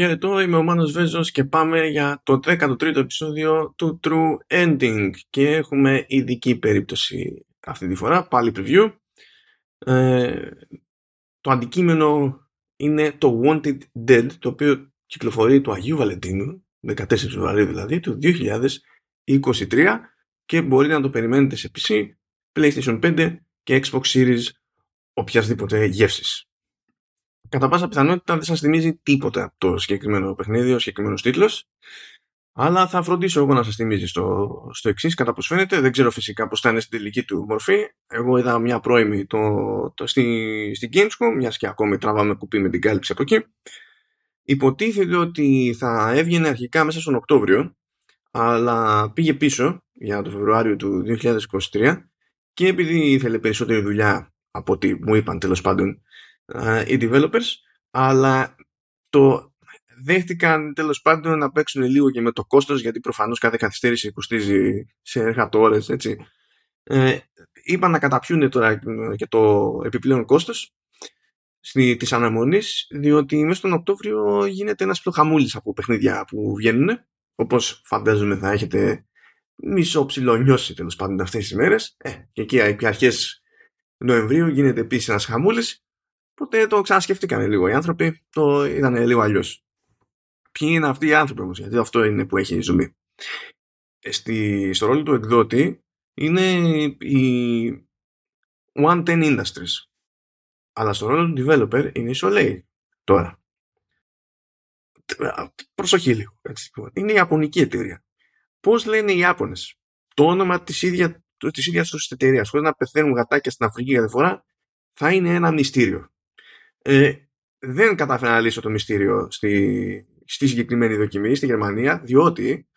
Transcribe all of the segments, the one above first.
Χαίρετο, είμαι ο Μάνος Βέζος και πάμε για το 13ο επεισόδιο του True Ending. Και έχουμε ειδική περίπτωση αυτή τη φορά, πάλι preview. Ε, το αντικείμενο είναι το Wanted Dead, το οποίο κυκλοφορεί του Αγίου Βαλεντίνου, 14 Φεβρουαρίου δηλαδή, του 2023 και μπορείτε να το περιμένετε σε PC, PlayStation 5 και Xbox Series οποιασδήποτε γεύσης κατά πάσα πιθανότητα δεν σας θυμίζει τίποτα το συγκεκριμένο παιχνίδι, ο συγκεκριμένος τίτλος. Αλλά θα φροντίσω εγώ να σας θυμίζει στο, στο εξής, κατά πώς φαίνεται. Δεν ξέρω φυσικά πώς θα είναι στην τελική του μορφή. Εγώ είδα μια πρώιμη το, το, στη, στη Gamescom, μιας και ακόμη τραβάμε κουπί με την κάλυψη από εκεί. Υποτίθεται ότι θα έβγαινε αρχικά μέσα στον Οκτώβριο, αλλά πήγε πίσω για το Φεβρουάριο του 2023 και επειδή ήθελε περισσότερη δουλειά από ό,τι μου είπαν τέλος πάντων οι developers, αλλά το δέχτηκαν τέλος πάντων να παίξουν λίγο και με το κόστος γιατί προφανώς κάθε καθυστέρηση κοστίζει σε εργατόρες έτσι. Ε, είπαν να καταπιούν τώρα και το επιπλέον κόστος στη, της αναμονής διότι μέσα στον Οκτώβριο γίνεται ένας πλοχαμούλης από παιχνίδια που βγαίνουν όπως φαντάζομαι θα έχετε μισό ψηλό νιώσει τέλος πάντων αυτές τις μέρες. Ε, και εκεί αρχές Νοεμβρίου γίνεται επίσης ένας χαμούλης Οπότε το ξανασκεφτήκανε λίγο οι άνθρωποι, το είδαν λίγο αλλιώς. Ποιοι είναι αυτοί οι άνθρωποι όμως, γιατί αυτό είναι που έχει ζουμί. Ε, στη, στο ρόλο του εκδότη είναι η 110 Industries. Αλλά στο ρόλο του developer είναι η Soleil τώρα. Προσοχή λίγο. Έτσι. Είναι η Ιαπωνική εταιρεία. Πώς λένε οι Ιάπωνες; Το όνομα της ίδια της ίδιας τους εταιρείας χωρίς να πεθαίνουν γατάκια στην Αφρική κάθε φορά θα είναι ένα μυστήριο. Ε, δεν κατάφερα να λύσω το μυστήριο στη, στη συγκεκριμένη δοκιμή στη Γερμανία, διότι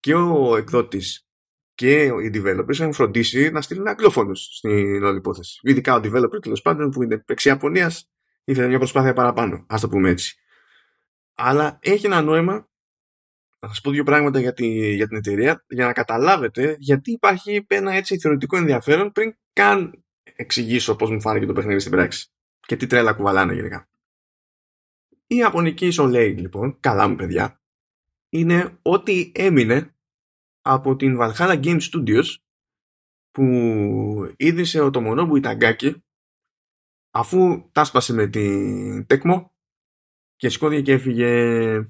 και ο εκδότης και οι developers έχουν φροντίσει να στείλουν αγγλόφωνους στην όλη υπόθεση. Ειδικά ο developer τέλος πάντων που είναι εξή Ιαπωνίας ήθελε μια προσπάθεια παραπάνω, ας το πούμε έτσι. Αλλά έχει ένα νόημα να σας πω δύο πράγματα για, τη, για την εταιρεία για να καταλάβετε γιατί υπάρχει ένα έτσι θεωρητικό ενδιαφέρον πριν καν εξηγήσω πώς μου φάνηκε το παιχνίδι στην πράξη και τι τρέλα κουβαλάνε γενικά. Η Ιαπωνική Soleil λοιπόν, καλά μου παιδιά, είναι ό,τι έμεινε από την Valhalla Game Studios που είδησε ο Τομονόμπου Ιταγκάκη αφού τάσπασε με την Tecmo και σηκώθηκε και έφυγε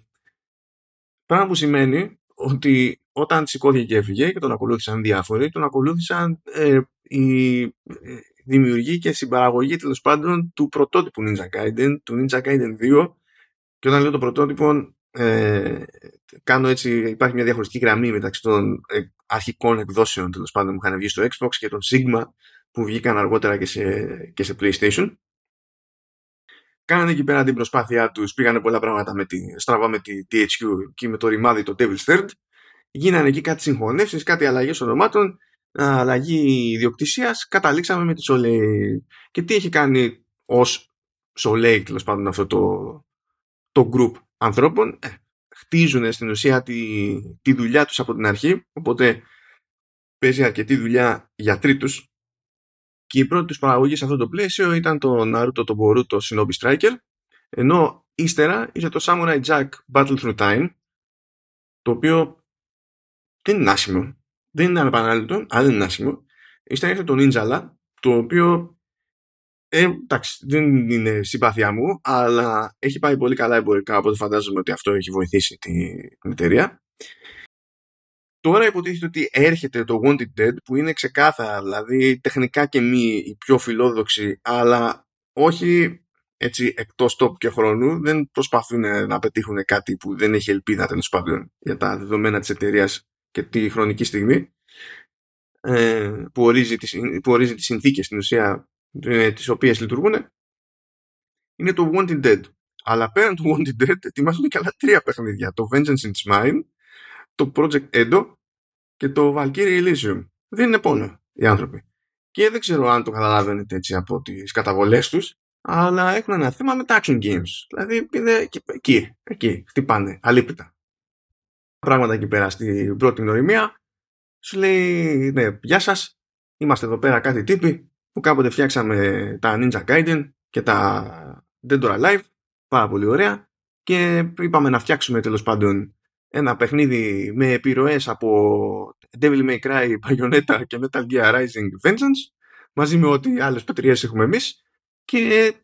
πράγμα που σημαίνει ότι όταν σηκώθηκε και έφυγε και τον ακολούθησαν διάφοροι τον ακολούθησαν ε, οι, ε, δημιουργεί και συμπαραγωγή τέλος πάντων του πρωτότυπου Ninja Gaiden, του Ninja Gaiden 2 και όταν λέω το πρωτότυπο ε, κάνω έτσι, υπάρχει μια διαχωριστική γραμμή μεταξύ των ε, αρχικών εκδόσεων τέλος πάντων που είχαν βγει στο Xbox και των Sigma που βγήκαν αργότερα και σε, και σε PlayStation. Κάνανε εκεί πέρα την προσπάθειά τους, πήγανε πολλά πράγματα με τη, στραβά με τη THQ και με το ρημάδι το Devil's Third. Γίνανε εκεί κάτι συγχωνεύσεις, κάτι αλλαγές ονομάτων αλλαγή ιδιοκτησίας, καταλήξαμε με τη Soleil. Και τι έχει κάνει ως Soleil, τέλος πάντων, αυτό το, το group ανθρώπων; Ε, χτίζουν στην ουσία τη, τη δουλειά τους από την αρχή, οπότε παίζει αρκετή δουλειά για τρίτους και η πρώτη τους παραγωγή σε αυτό το πλαίσιο ήταν το Naruto, το Boruto, Shinobi Striker ενώ ύστερα είχε το Samurai Jack Battle Through Time το οποίο δεν είναι άσχημο δεν είναι ανεπανάληπτο, αλλά δεν είναι άσχημο. Ύστερα έρχεται το Ninjala, το οποίο ε, εντάξει, δεν είναι συμπάθειά μου, αλλά έχει πάει πολύ καλά εμπορικά, οπότε φαντάζομαι ότι αυτό έχει βοηθήσει την εταιρεία. Τώρα υποτίθεται ότι έρχεται το Wanted Dead που είναι ξεκάθαρα, δηλαδή τεχνικά και μη η πιο φιλόδοξη, αλλά όχι έτσι εκτός τόπου και χρόνου, δεν προσπαθούν να πετύχουν κάτι που δεν έχει ελπίδα τέλο πάντων για τα δεδομένα της εταιρείας και τη χρονική στιγμή ε, που, ορίζει τις, που ορίζει τις συνθήκες στην ουσία ε, τις οποίες λειτουργούν είναι το Wanted Dead. Αλλά πέραν του Wanted Dead ετοιμάζονται και άλλα τρία παιχνίδια. Το Vengeance in Mine, το Project Edo και το Valkyrie Elysium. Δεν είναι πόνο οι άνθρωποι. Και δεν ξέρω αν το καταλαβαίνετε έτσι από τις καταβολές τους, αλλά έχουν ένα θέμα με τα action games. Δηλαδή είναι εκεί, εκεί, εκεί χτυπάνε, αλήπητα πράγματα εκεί πέρα στην πρώτη γνωριμία. Σου λέει, ναι, γεια σας, είμαστε εδώ πέρα κάτι τύποι που κάποτε φτιάξαμε τα Ninja Gaiden και τα Dead or Alive, πάρα πολύ ωραία. Και είπαμε να φτιάξουμε τέλος πάντων ένα παιχνίδι με επιρροές από Devil May Cry, Bayonetta και Metal Gear Rising Vengeance μαζί με ό,τι άλλες πατριές έχουμε εμείς. Και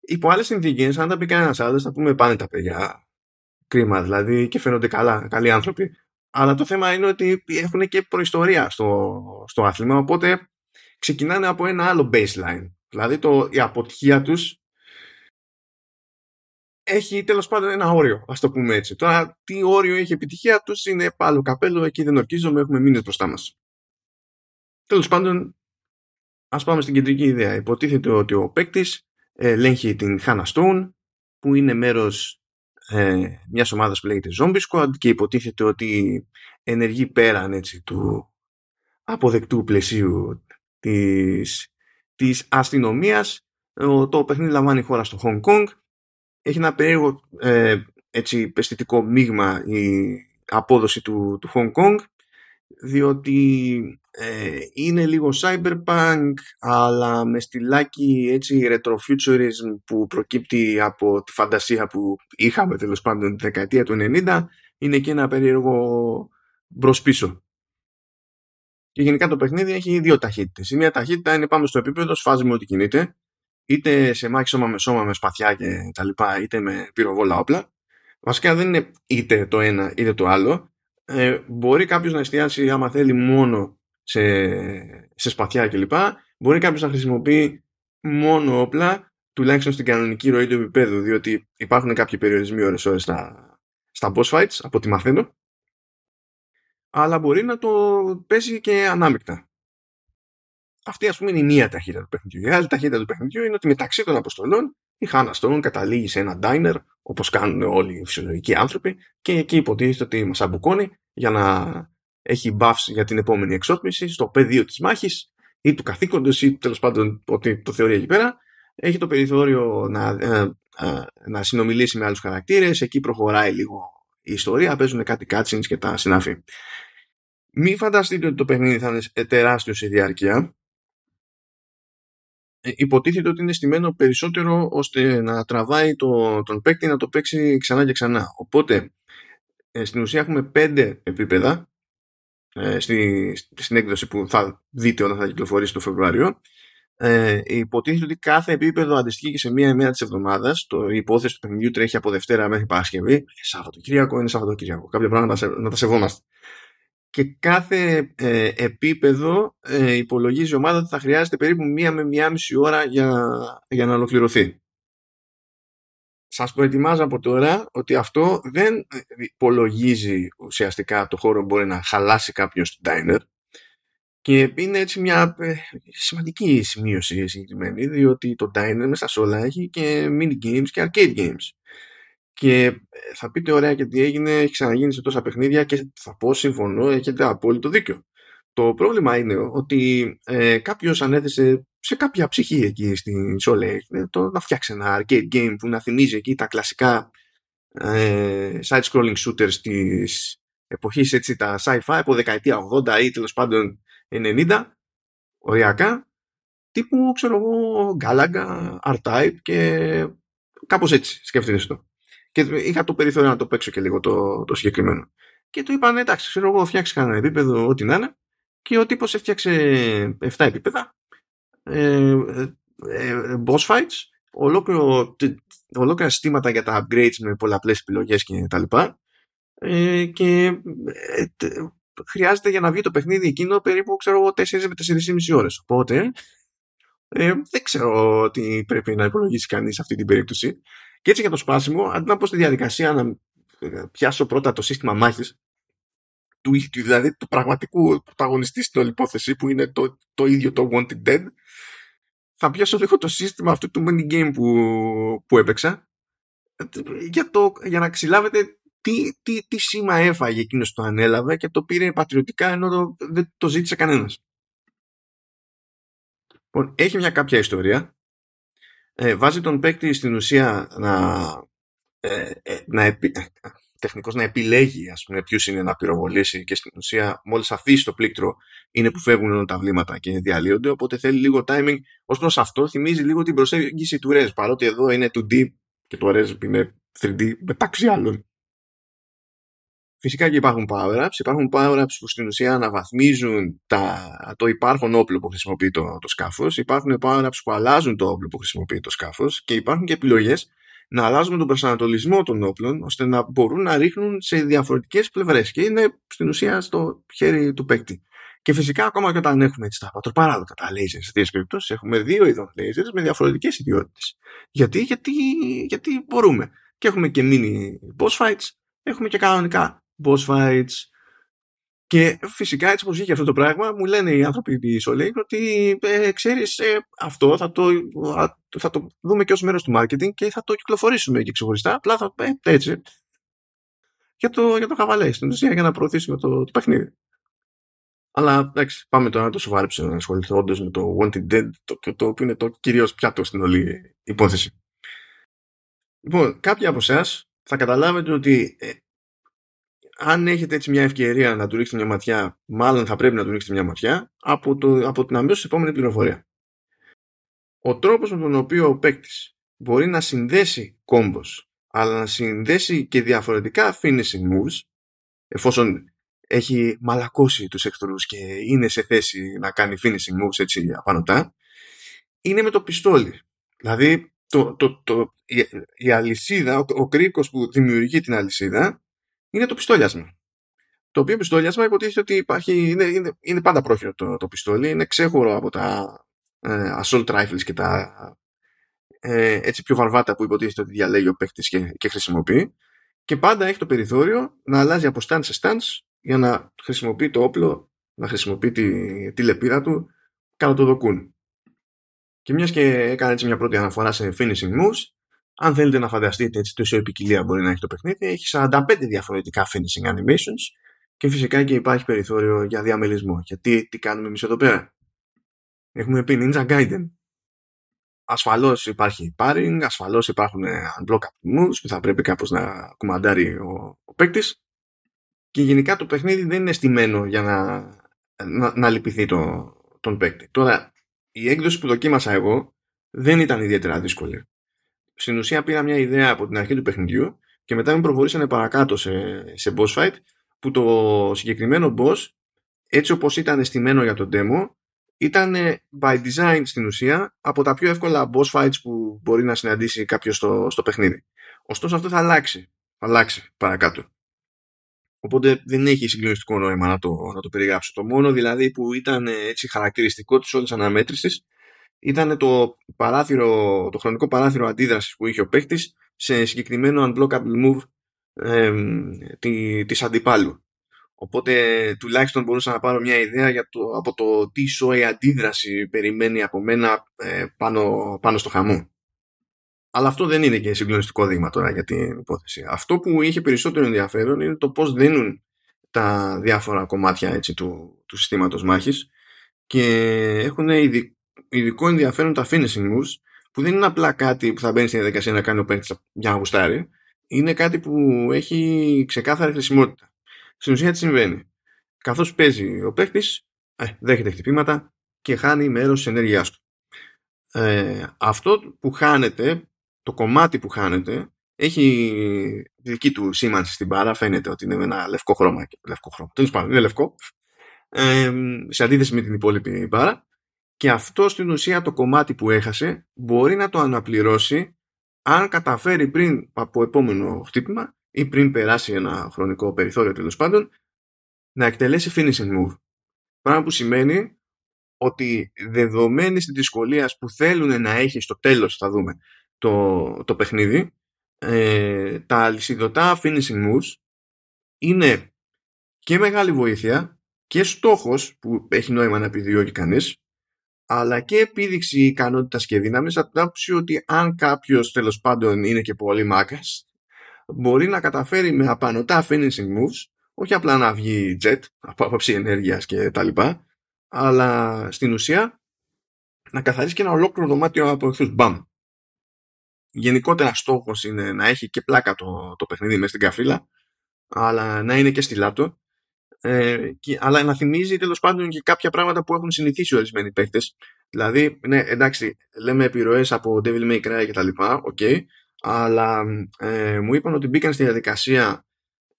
υπό άλλες συνθήκες αν τα πει κανένας άλλος θα πούμε πάνε τα παιδιά κρίμα δηλαδή και φαίνονται καλά, καλοί άνθρωποι αλλά το θέμα είναι ότι έχουν και προϊστορία στο, στο άθλημα οπότε ξεκινάνε από ένα άλλο baseline δηλαδή το, η αποτυχία τους έχει τέλος πάντων ένα όριο, ας το πούμε έτσι. Τώρα, τι όριο έχει επιτυχία τους είναι πάλι καπέλο, εκεί δεν ορκίζομαι, έχουμε μείνει μπροστά μας. Τέλος πάντων, ας πάμε στην κεντρική ιδέα. Υποτίθεται ότι ο παίκτης ελέγχει την Hannah Stone, που είναι μέρος ε, μιας ομάδας που λέγεται Zombie Squad και υποτίθεται ότι ενεργεί πέραν έτσι, του αποδεκτού πλαισίου της, της αστυνομίας. Το παιχνίδι λαμβάνει χώρα στο Hong Kong έχει ένα περίεργο ε, έτσι πεστητικό μείγμα η απόδοση του, του Hong Kong διότι ε, είναι λίγο cyberpunk αλλά με στυλάκι έτσι retrofuturism που προκύπτει από τη φαντασία που είχαμε τέλος πάντων τη δεκαετία του 90 είναι και ένα περίεργο μπρος πίσω. Και γενικά το παιχνίδι έχει δύο ταχύτητες. Η μία ταχύτητα είναι πάμε στο επίπεδο, σφάζουμε ό,τι κινείται είτε σε μάχη σώμα με σώμα με σπαθιά και τα λοιπά, είτε με πυροβόλα όπλα. Βασικά δεν είναι είτε το ένα είτε το άλλο. Ε, μπορεί κάποιος να εστιάσει άμα θέλει μόνο σε, σε σπαθιά κλπ. Μπορεί κάποιος να χρησιμοποιεί μόνο όπλα, τουλάχιστον στην κανονική ροή του επίπεδου, διότι υπάρχουν κάποιοι περιορισμοί ώρες ώρες στα, στα boss fights, από ό,τι μαθαίνω. Αλλά μπορεί να το πέσει και ανάμεικτα. Αυτή ας πούμε είναι η μία ταχύτητα του παιχνιδιού. Η άλλη ταχύτητα του παιχνιδιού είναι ότι μεταξύ των αποστολών η Χάνα Stone καταλήγει σε ένα diner όπως κάνουν όλοι οι φυσιολογικοί άνθρωποι και εκεί υποτίθεται ότι μας αμπουκώνει για να έχει buffs για την επόμενη εξόρμηση στο πεδίο της μάχης ή του καθήκοντος ή τέλος πάντων ότι το θεωρεί εκεί πέρα. Έχει το περιθώριο να, ε, ε, να συνομιλήσει με άλλους χαρακτήρες. Εκεί προχωράει λίγο η ιστορία, παίζουν κάτι cutscenes και τα συνάφη. Μην φανταστείτε ότι το παιχνίδι θα είναι τεράστιο σε διάρκεια ε, υποτίθεται ότι είναι στημένο περισσότερο ώστε να τραβάει το, τον παίκτη να το παίξει ξανά και ξανά. Οπότε ε, στην ουσία έχουμε πέντε επίπεδα ε, στη, στην έκδοση που θα δείτε όταν θα κυκλοφορήσει το Φεβρουάριο. Ε, υποτίθεται ότι κάθε επίπεδο αντιστοιχεί και σε μία ημέρα της εβδομάδας. Το η υπόθεση του παιχνιδιού τρέχει από Δευτέρα μέχρι Παρασκευή. Σαββατοκύριακο είναι Σαββατοκύριακο. Κάποια πράγματα να τα σεβόμαστε και κάθε ε, επίπεδο ε, υπολογίζει η ομάδα ότι θα χρειάζεται περίπου μία με μία μισή ώρα για, για να ολοκληρωθεί. Σας προετοιμάζω από τώρα ότι αυτό δεν υπολογίζει ουσιαστικά το χώρο που μπορεί να χαλάσει κάποιος στην diner και είναι έτσι μια ε, σημαντική σημείωση συγκεκριμένη διότι το diner μέσα σε όλα έχει και mini games και arcade games και ε, θα πείτε ωραία και τι έγινε, έχει ξαναγίνει σε τόσα παιχνίδια και θα πω συμφωνώ, έχετε απόλυτο δίκιο. Το πρόβλημα είναι ότι ε, κάποιος ανέθεσε σε κάποια ψυχή εκεί στην Soleil ε, το να φτιάξει ένα arcade game που να θυμίζει εκεί τα κλασικά ε, side-scrolling shooters της εποχής έτσι τα sci-fi από δεκαετία 80 ή τέλος πάντων 90 οριακά τύπου ξέρω εγώ Galaga, R-Type και κάπως έτσι σκέφτεται αυτό και είχα το περιθώριο να το παίξω και λίγο το, το συγκεκριμένο. Και του είπαν εντάξει, ξέρω εγώ, φτιάξει κανένα επίπεδο, ό,τι να είναι. Και ο τύπος έφτιαξε 7 επίπεδα, ε, ε, ε, boss fights, ολόκληρο, ολόκληρα συστήματα για τα upgrades με πολλαπλές επιλογές και τα λοιπά. Ε, και ε, χρειάζεται για να βγει το παιχνίδι εκείνο περίπου ξέρω εγώ 4 με 4,5 ώρες. Οπότε ε, δεν ξέρω τι πρέπει να υπολογίσει κανείς αυτή την περίπτωση. Και έτσι για το σπάσιμο, αντί να πω στη διαδικασία να ε, πιάσω πρώτα το σύστημα μάχης, του, δηλαδή του πραγματικού πρωταγωνιστή στην όλη υπόθεση, που είναι το, το ίδιο το Wanted Dead, θα πιάσω λίγο το σύστημα αυτού του mini game που, που έπαιξα, για, το, για να ξυλάβετε τι, τι, τι σήμα έφαγε εκείνος το ανέλαβε και το πήρε πατριωτικά ενώ το, δεν το ζήτησε κανένας. Λοιπόν, έχει μια κάποια ιστορία ε, βάζει τον παίκτη στην ουσία να, ε, ε να επι, ε, τεχνικός να επιλέγει ας πούμε ποιους είναι να πυροβολήσει και στην ουσία μόλις αφήσει το πλήκτρο είναι που φεύγουν όλα τα βλήματα και διαλύονται οπότε θέλει λίγο timing ως προς αυτό θυμίζει λίγο την προσέγγιση του RES παρότι εδώ είναι 2D και το RES είναι 3D μεταξύ άλλων. Φυσικά και υπάρχουν power-ups. Υπάρχουν power-ups που στην ουσία αναβαθμίζουν τα, το υπάρχον όπλο που χρησιμοποιεί το, το σκάφος. Υπάρχουν power-ups που αλλάζουν το όπλο που χρησιμοποιεί το σκάφος και υπάρχουν και επιλογές να αλλάζουμε τον προσανατολισμό των όπλων ώστε να μπορούν να ρίχνουν σε διαφορετικές πλευρές και είναι στην ουσία στο χέρι του παίκτη. Και φυσικά ακόμα και όταν έχουμε έτσι τα πατροπαράδοτα, τα lasers σε τέτοιες περιπτώσεις, έχουμε δύο είδων lasers με διαφορετικές ιδιότητες. Γιατί, γιατί, γιατί μπορούμε. Και έχουμε και mini boss fights, έχουμε και κανονικά boss fights. Και φυσικά έτσι όπως βγήκε αυτό το πράγμα μου λένε οι άνθρωποι της Soleil ότι ε, ξέρεις ε, αυτό θα το, θα το δούμε και ως μέρος του marketing και θα το κυκλοφορήσουμε και ξεχωριστά απλά θα ε, έτσι για το, για το χαβαλέ στην ουσία για να προωθήσουμε το, το παιχνίδι. Αλλά εντάξει, πάμε τώρα να το σοβαρέψουμε να ασχοληθώ όντως με το Wanted Dead, το, το, το οποίο είναι το κυρίως πιάτο στην όλη υπόθεση. Λοιπόν, κάποιοι από εσάς θα καταλάβετε ότι ε, αν έχετε έτσι μια ευκαιρία να του ρίξετε μια ματιά, μάλλον θα πρέπει να του ρίξετε μια ματιά από, το, από την αμέσως επόμενη πληροφορία. Ο τρόπος με τον οποίο ο παίκτης μπορεί να συνδέσει κόμπος αλλά να συνδέσει και διαφορετικά finishing moves εφόσον έχει μαλακώσει τους εχθρούς και είναι σε θέση να κάνει finishing moves έτσι απανωτά είναι με το πιστόλι. Δηλαδή το, το, το, η, η αλυσίδα, ο, ο κρίκος που δημιουργεί την αλυσίδα είναι το πιστόλιασμα. Το οποίο πιστόλιασμα υποτίθεται ότι υπάρχει, είναι, είναι, είναι πάντα πρόχειρο το, το πιστόλι, είναι ξέχωρο από τα ε, assault rifles και τα ε, έτσι πιο βαρβάτα που υποτίθεται ότι διαλέγει ο παίχτης και, και χρησιμοποιεί και πάντα έχει το περιθώριο να αλλάζει από stance σε stance για να χρησιμοποιεί το όπλο, να χρησιμοποιεί τη, τη λεπίδα του κατά το δοκούν. Και μιας και έκανε έτσι μια πρώτη αναφορά σε finishing moves, αν θέλετε να φανταστείτε έτσι τόσο επικοινία μπορεί να έχει το παιχνίδι, έχει 45 διαφορετικά finishing animations και φυσικά και υπάρχει περιθώριο για διαμελισμό. Γιατί τι κάνουμε εμείς εδώ πέρα; Έχουμε πει Ninja Gaiden. Ασφαλώς υπάρχει parring, ασφαλώς υπάρχουν unblockable moves που θα πρέπει κάπως να κουμαντάρει ο, ο παίκτης. Και γενικά το παιχνίδι δεν είναι στημένο για να, να, να λυπηθεί το, τον παίκτη. Τώρα, η έκδοση που δοκίμασα εγώ δεν ήταν ιδιαίτερα δύσκολη. Στην ουσία πήρα μια ιδέα από την αρχή του παιχνιδιού και μετά με προχωρήσανε παρακάτω σε, σε boss fight που το συγκεκριμένο boss έτσι όπως ήταν στημένο για το demo ήταν by design στην ουσία από τα πιο εύκολα boss fights που μπορεί να συναντήσει κάποιος στο, στο παιχνίδι. Ωστόσο αυτό θα αλλάξει. Θα αλλάξει παρακάτω. Οπότε δεν έχει συγκλονιστικό νόημα να το, να το περιγράψω. Το μόνο δηλαδή που ήταν έτσι χαρακτηριστικό της όλης αναμέτρησης ήταν το, παράθυρο, το χρονικό παράθυρο αντίδρασης που είχε ο παίκτης σε συγκεκριμένο unblockable move ε, τη, της αντιπάλου. Οπότε τουλάχιστον μπορούσα να πάρω μια ιδέα για το, από το τι σοϊ αντίδραση περιμένει από μένα ε, πάνω, πάνω στο χαμό. Αλλά αυτό δεν είναι και συγκλονιστικό δείγμα τώρα για την υπόθεση. Αυτό που είχε περισσότερο ενδιαφέρον είναι το πώς δίνουν τα διάφορα κομμάτια έτσι, του, του συστήματος μάχης και έχουν ειδικό ενδιαφέρον τα finishing moves που δεν είναι απλά κάτι που θα μπαίνει στην διαδικασία να κάνει ο παίκτης για να γουστάρει είναι κάτι που έχει ξεκάθαρη χρησιμότητα. Στην ουσία τι συμβαίνει. Καθώς παίζει ο παίκτης ε, δέχεται χτυπήματα και χάνει μέρος της ενέργειάς του. Ε, αυτό που χάνεται το κομμάτι που χάνεται έχει δική του σήμανση στην μπάρα. Φαίνεται ότι είναι με ένα λευκό χρώμα. Λευκό χρώμα. Τέλος πάντων, είναι λευκό. Ε, σε αντίθεση με την υπόλοιπη μπάρα. Και αυτό στην ουσία το κομμάτι που έχασε μπορεί να το αναπληρώσει αν καταφέρει πριν από επόμενο χτύπημα ή πριν περάσει ένα χρονικό περιθώριο τέλος πάντων να εκτελέσει finishing move. Πράγμα που σημαίνει ότι δεδομένη της δυσκολίας που θέλουν να έχει στο τέλος θα δούμε το, το παιχνίδι ε, τα αλυσιδωτά finishing moves είναι και μεγάλη βοήθεια και στόχος που έχει νόημα να επιδιώκει κανείς αλλά και επίδειξη ικανότητας και δύναμης από την άποψη ότι αν κάποιος τέλος πάντων είναι και πολύ μάκας μπορεί να καταφέρει με απανοτά finishing moves όχι απλά να βγει jet από άποψη ενέργειας και τα λοιπά αλλά στην ουσία να καθαρίσει και ένα ολόκληρο δωμάτιο από εχθρούς. Μπαμ. Γενικότερα στόχος είναι να έχει και πλάκα το, το παιχνίδι μέσα στην καφρίλα αλλά να είναι και στη λάπτο ε, και, αλλά να θυμίζει τέλος πάντων και κάποια πράγματα που έχουν συνηθίσει ορισμένοι παίχτε. Δηλαδή, ναι, εντάξει, λέμε επιρροές από Devil May Cry και τα λοιπά, okay, αλλά ε, μου είπαν ότι μπήκαν στη διαδικασία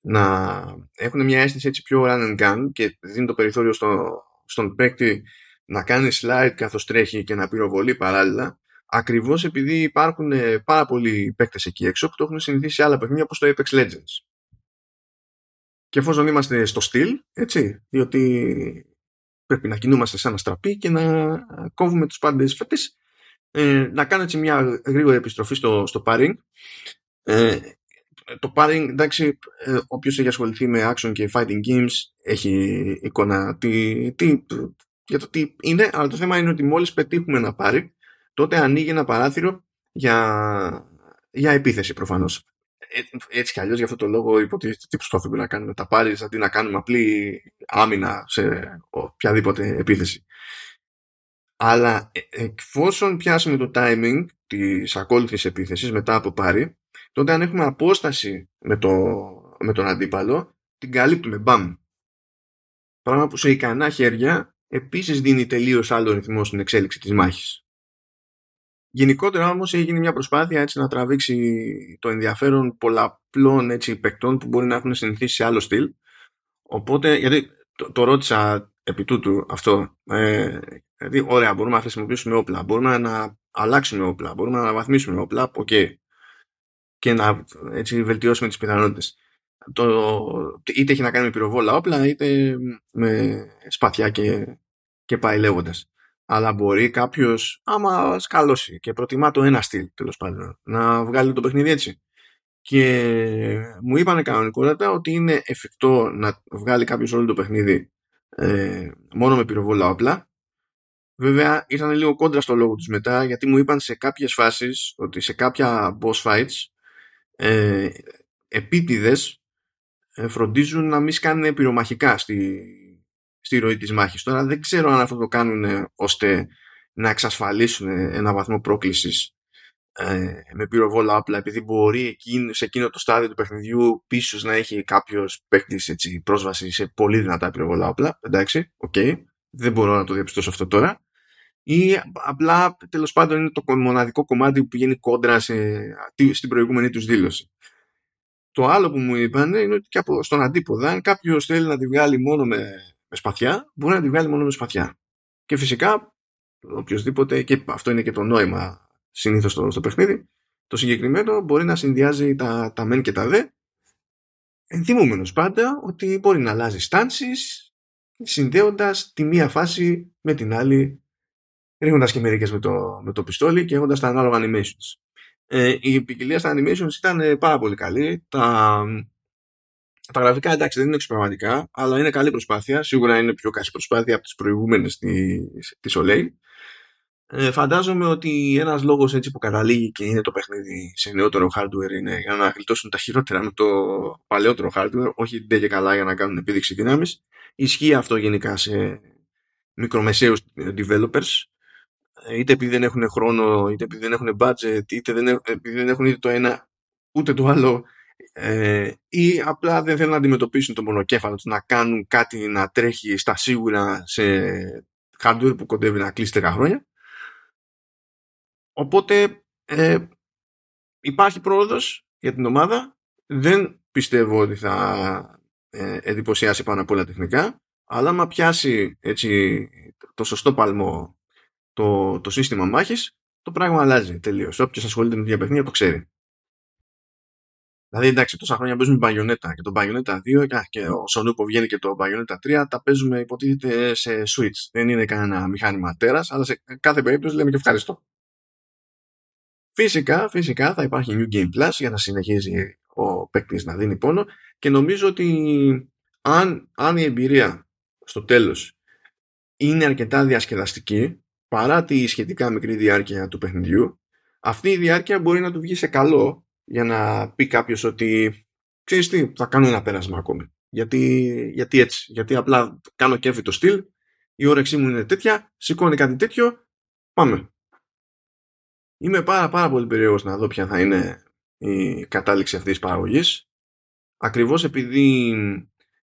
να έχουν μια αίσθηση έτσι πιο run and gun και δίνει το περιθώριο στο, στον παίκτη να κάνει slide καθώς τρέχει και να πυροβολεί παράλληλα ακριβώς επειδή υπάρχουν ε, πάρα πολλοί παίκτες εκεί έξω που το έχουν συνηθίσει σε άλλα παιχνίδια όπως το Apex Legends. Και εφόσον είμαστε στο στυλ, έτσι, διότι πρέπει να κινούμαστε σαν αστραπή και να κόβουμε τους πάντες φέτες, ε, να κάνω έτσι μια γρήγορη επιστροφή στο, στο paring. Ε, το paring, εντάξει, ε, όποιος έχει ασχοληθεί με action και fighting games έχει εικόνα τι, τι, για το τι είναι, αλλά το θέμα είναι ότι μόλις πετύχουμε ένα πάρει, τότε ανοίγει ένα παράθυρο για, για επίθεση προφανώς. Ε, έτσι κι αλλιώς για αυτό το λόγο υποτίθεται τι προσπαθούμε να κάνουμε τα πάρεις αντί να κάνουμε απλή άμυνα σε οποιαδήποτε επίθεση. Αλλά ε, εφόσον πιάσουμε το timing της ακόλουθης επίθεσης μετά από πάρει, τότε αν έχουμε απόσταση με, το, με τον αντίπαλο, την καλύπτουμε μπαμ. Πράγμα που σε ικανά χέρια επίσης δίνει τελείως άλλο ρυθμό στην εξέλιξη της μάχης. Γενικότερα όμως έγινε μια προσπάθεια έτσι να τραβήξει το ενδιαφέρον πολλαπλών έτσι, παικτών που μπορεί να έχουν συνηθίσει σε άλλο στυλ. Οπότε, γιατί το, το ρώτησα επί τούτου αυτό, ε, δηλαδή ωραία μπορούμε να χρησιμοποιήσουμε όπλα, μπορούμε να αλλάξουμε όπλα, μπορούμε να αναβαθμίσουμε όπλα, okay. και να έτσι, βελτιώσουμε τις πιθανότητες. Το, είτε έχει να κάνει με πυροβόλα όπλα, είτε με σπαθιά και, και πάει λέγοντας αλλά μπορεί κάποιος, άμα σκαλώσει και προτιμά το ένα στυλ τέλος πάντων, να βγάλει το παιχνίδι έτσι. Και μου είπαν κανονικότατα ότι είναι εφικτό να βγάλει κάποιος όλο το παιχνίδι ε, μόνο με πυροβόλα όπλα. Βέβαια ήρθαν λίγο κόντρα στο λόγο τους μετά γιατί μου είπαν σε κάποιες φάσεις ότι σε κάποια boss fights ε, επίτηδες ε, φροντίζουν να μην σκάνε πυρομαχικά στη, στη ροή της μάχης. Τώρα δεν ξέρω αν αυτό το κάνουν ώστε να εξασφαλίσουν ένα βαθμό πρόκλησης ε, με πυροβόλα όπλα επειδή μπορεί εκείνη, σε εκείνο το στάδιο του παιχνιδιού πίσω να έχει κάποιος παίκτης πρόσβαση σε πολύ δυνατά πυροβόλα όπλα. Εντάξει, OK. Okay. Δεν μπορώ να το διαπιστώσω αυτό τώρα. Ή απλά τέλος πάντων είναι το μοναδικό κομμάτι που πηγαίνει κόντρα σε, στην προηγούμενη τους δήλωση. Το άλλο που μου είπαν είναι ότι και από, στον αντίποδα, αν κάποιος θέλει να τη βγάλει μόνο με με σπαθιά, μπορεί να τη βγάλει μόνο με σπαθιά. Και φυσικά, οποιοδήποτε, και αυτό είναι και το νόημα συνήθως στο, στο παιχνίδι, το συγκεκριμένο μπορεί να συνδυάζει τα, τα μεν και τα δε, ενθυμούμενος πάντα ότι μπορεί να αλλάζει στάνσεις, συνδέοντας τη μία φάση με την άλλη, ρίχνοντας και μερικές με το, με το πιστόλι και έχοντας τα ανάλογα animations. Ε, η ποικιλία στα animations ήταν πάρα πολύ καλή. Τα, τα γραφικά εντάξει δεν είναι εξωπραγματικά, αλλά είναι καλή προσπάθεια. Σίγουρα είναι πιο καλή προσπάθεια από τις προηγούμενες της Soleil. Ε, φαντάζομαι ότι ένας λόγος έτσι που καταλήγει και είναι το παιχνίδι σε νεότερο hardware είναι για να γλιτώσουν τα χειρότερα με το παλαιότερο hardware, όχι δεν και καλά για να κάνουν επίδειξη δύναμη. Ισχύει αυτό γενικά σε μικρομεσαίους developers, ε, είτε επειδή δεν έχουν χρόνο, είτε επειδή δεν έχουν budget, είτε δεν, επειδή δεν έχουν είτε το ένα ούτε το άλλο ε, ή απλά δεν θέλουν να αντιμετωπίσουν το μονοκέφαλο του να κάνουν κάτι να τρέχει στα σίγουρα σε hardware που κοντεύει να κλείσει 10 χρόνια. Οπότε ε, υπάρχει πρόοδος για την ομάδα. Δεν πιστεύω ότι θα ε, εντυπωσιάσει πάνω απ' όλα τεχνικά, αλλά άμα πιάσει έτσι, το σωστό παλμό το, το σύστημα μάχης, το πράγμα αλλάζει τελείως. Όποιος ασχολείται με την παιχνίδια το ξέρει. Δηλαδή, εντάξει, τόσα χρόνια παίζουμε Bayonetta και το Bayonetta 2 και ο Σονού που βγαίνει και το Bayonetta 3 τα παίζουμε υποτίθεται σε Switch. Δεν είναι κανένα μηχάνημα τέρας, αλλά σε κάθε περίπτωση λέμε και ευχαριστώ. Φυσικά, φυσικά θα υπάρχει New Game Plus για να συνεχίζει ο παίκτης να δίνει πόνο και νομίζω ότι αν, αν η εμπειρία στο τέλος είναι αρκετά διασκεδαστική παρά τη σχετικά μικρή διάρκεια του παιχνιδιού αυτή η διάρκεια μπορεί να του βγει σε καλό για να πει κάποιος ότι ξέρεις τι, θα κάνω ένα πέρασμα ακόμη. Γιατί, γιατί έτσι, γιατί απλά κάνω κέφι το στυλ, η όρεξή μου είναι τέτοια, σηκώνει κάτι τέτοιο, πάμε. Είμαι πάρα πάρα πολύ περίεργος να δω ποια θα είναι η κατάληξη αυτής της παραγωγής. Ακριβώς επειδή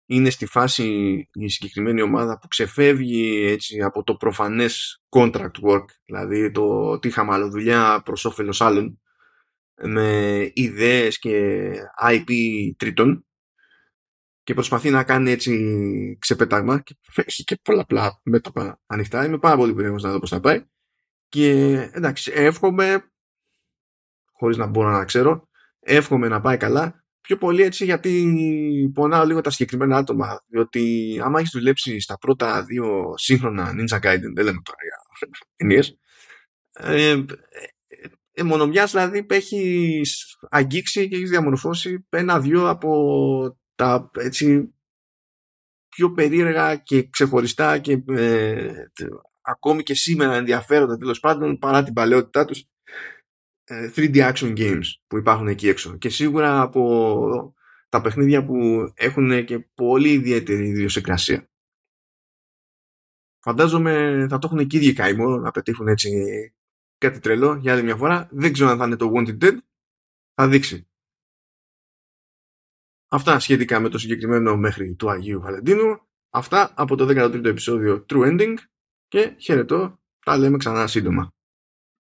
είναι στη φάση η συγκεκριμένη ομάδα που ξεφεύγει έτσι από το προφανές contract work, δηλαδή το ότι είχαμε άλλο δουλειά προς όφελος άλλων με ιδέες και IP τρίτων και προσπαθεί να κάνει έτσι ξεπετάγμα και έχει και πολλαπλά μέτωπα ανοιχτά. Είμαι πάρα πολύ περίεργος να δω πώς θα πάει. Και εντάξει, εύχομαι, χωρίς να μπορώ να ξέρω, εύχομαι να πάει καλά. Πιο πολύ έτσι γιατί πονάω λίγο τα συγκεκριμένα άτομα. Διότι άμα έχεις δουλέψει στα πρώτα δύο σύγχρονα Ninja Gaiden, δεν λέμε τώρα για ταινίες, ε, ε, μονομιάς δηλαδή έχει αγγίξει και έχεις διαμορφώσει ένα-δυο από τα έτσι πιο περίεργα και ξεχωριστά και ε, ακόμη και σήμερα ενδιαφέροντα τέλος πάντων παρά την παλαιότητά τους 3D ε, action games που υπάρχουν εκεί έξω και σίγουρα από τα παιχνίδια που έχουν και πολύ ιδιαίτερη ιδιοσυγκρασία. Φαντάζομαι θα το έχουν και ίδιοι καημό να πετύχουν έτσι κάτι τρελό για άλλη μια φορά. Δεν ξέρω αν θα είναι το Wanted Dead. Θα δείξει. Αυτά σχετικά με το συγκεκριμένο μέχρι του Αγίου Βαλεντίνου. Αυτά από το 13ο επεισόδιο True Ending και χαιρετώ. Τα λέμε ξανά σύντομα.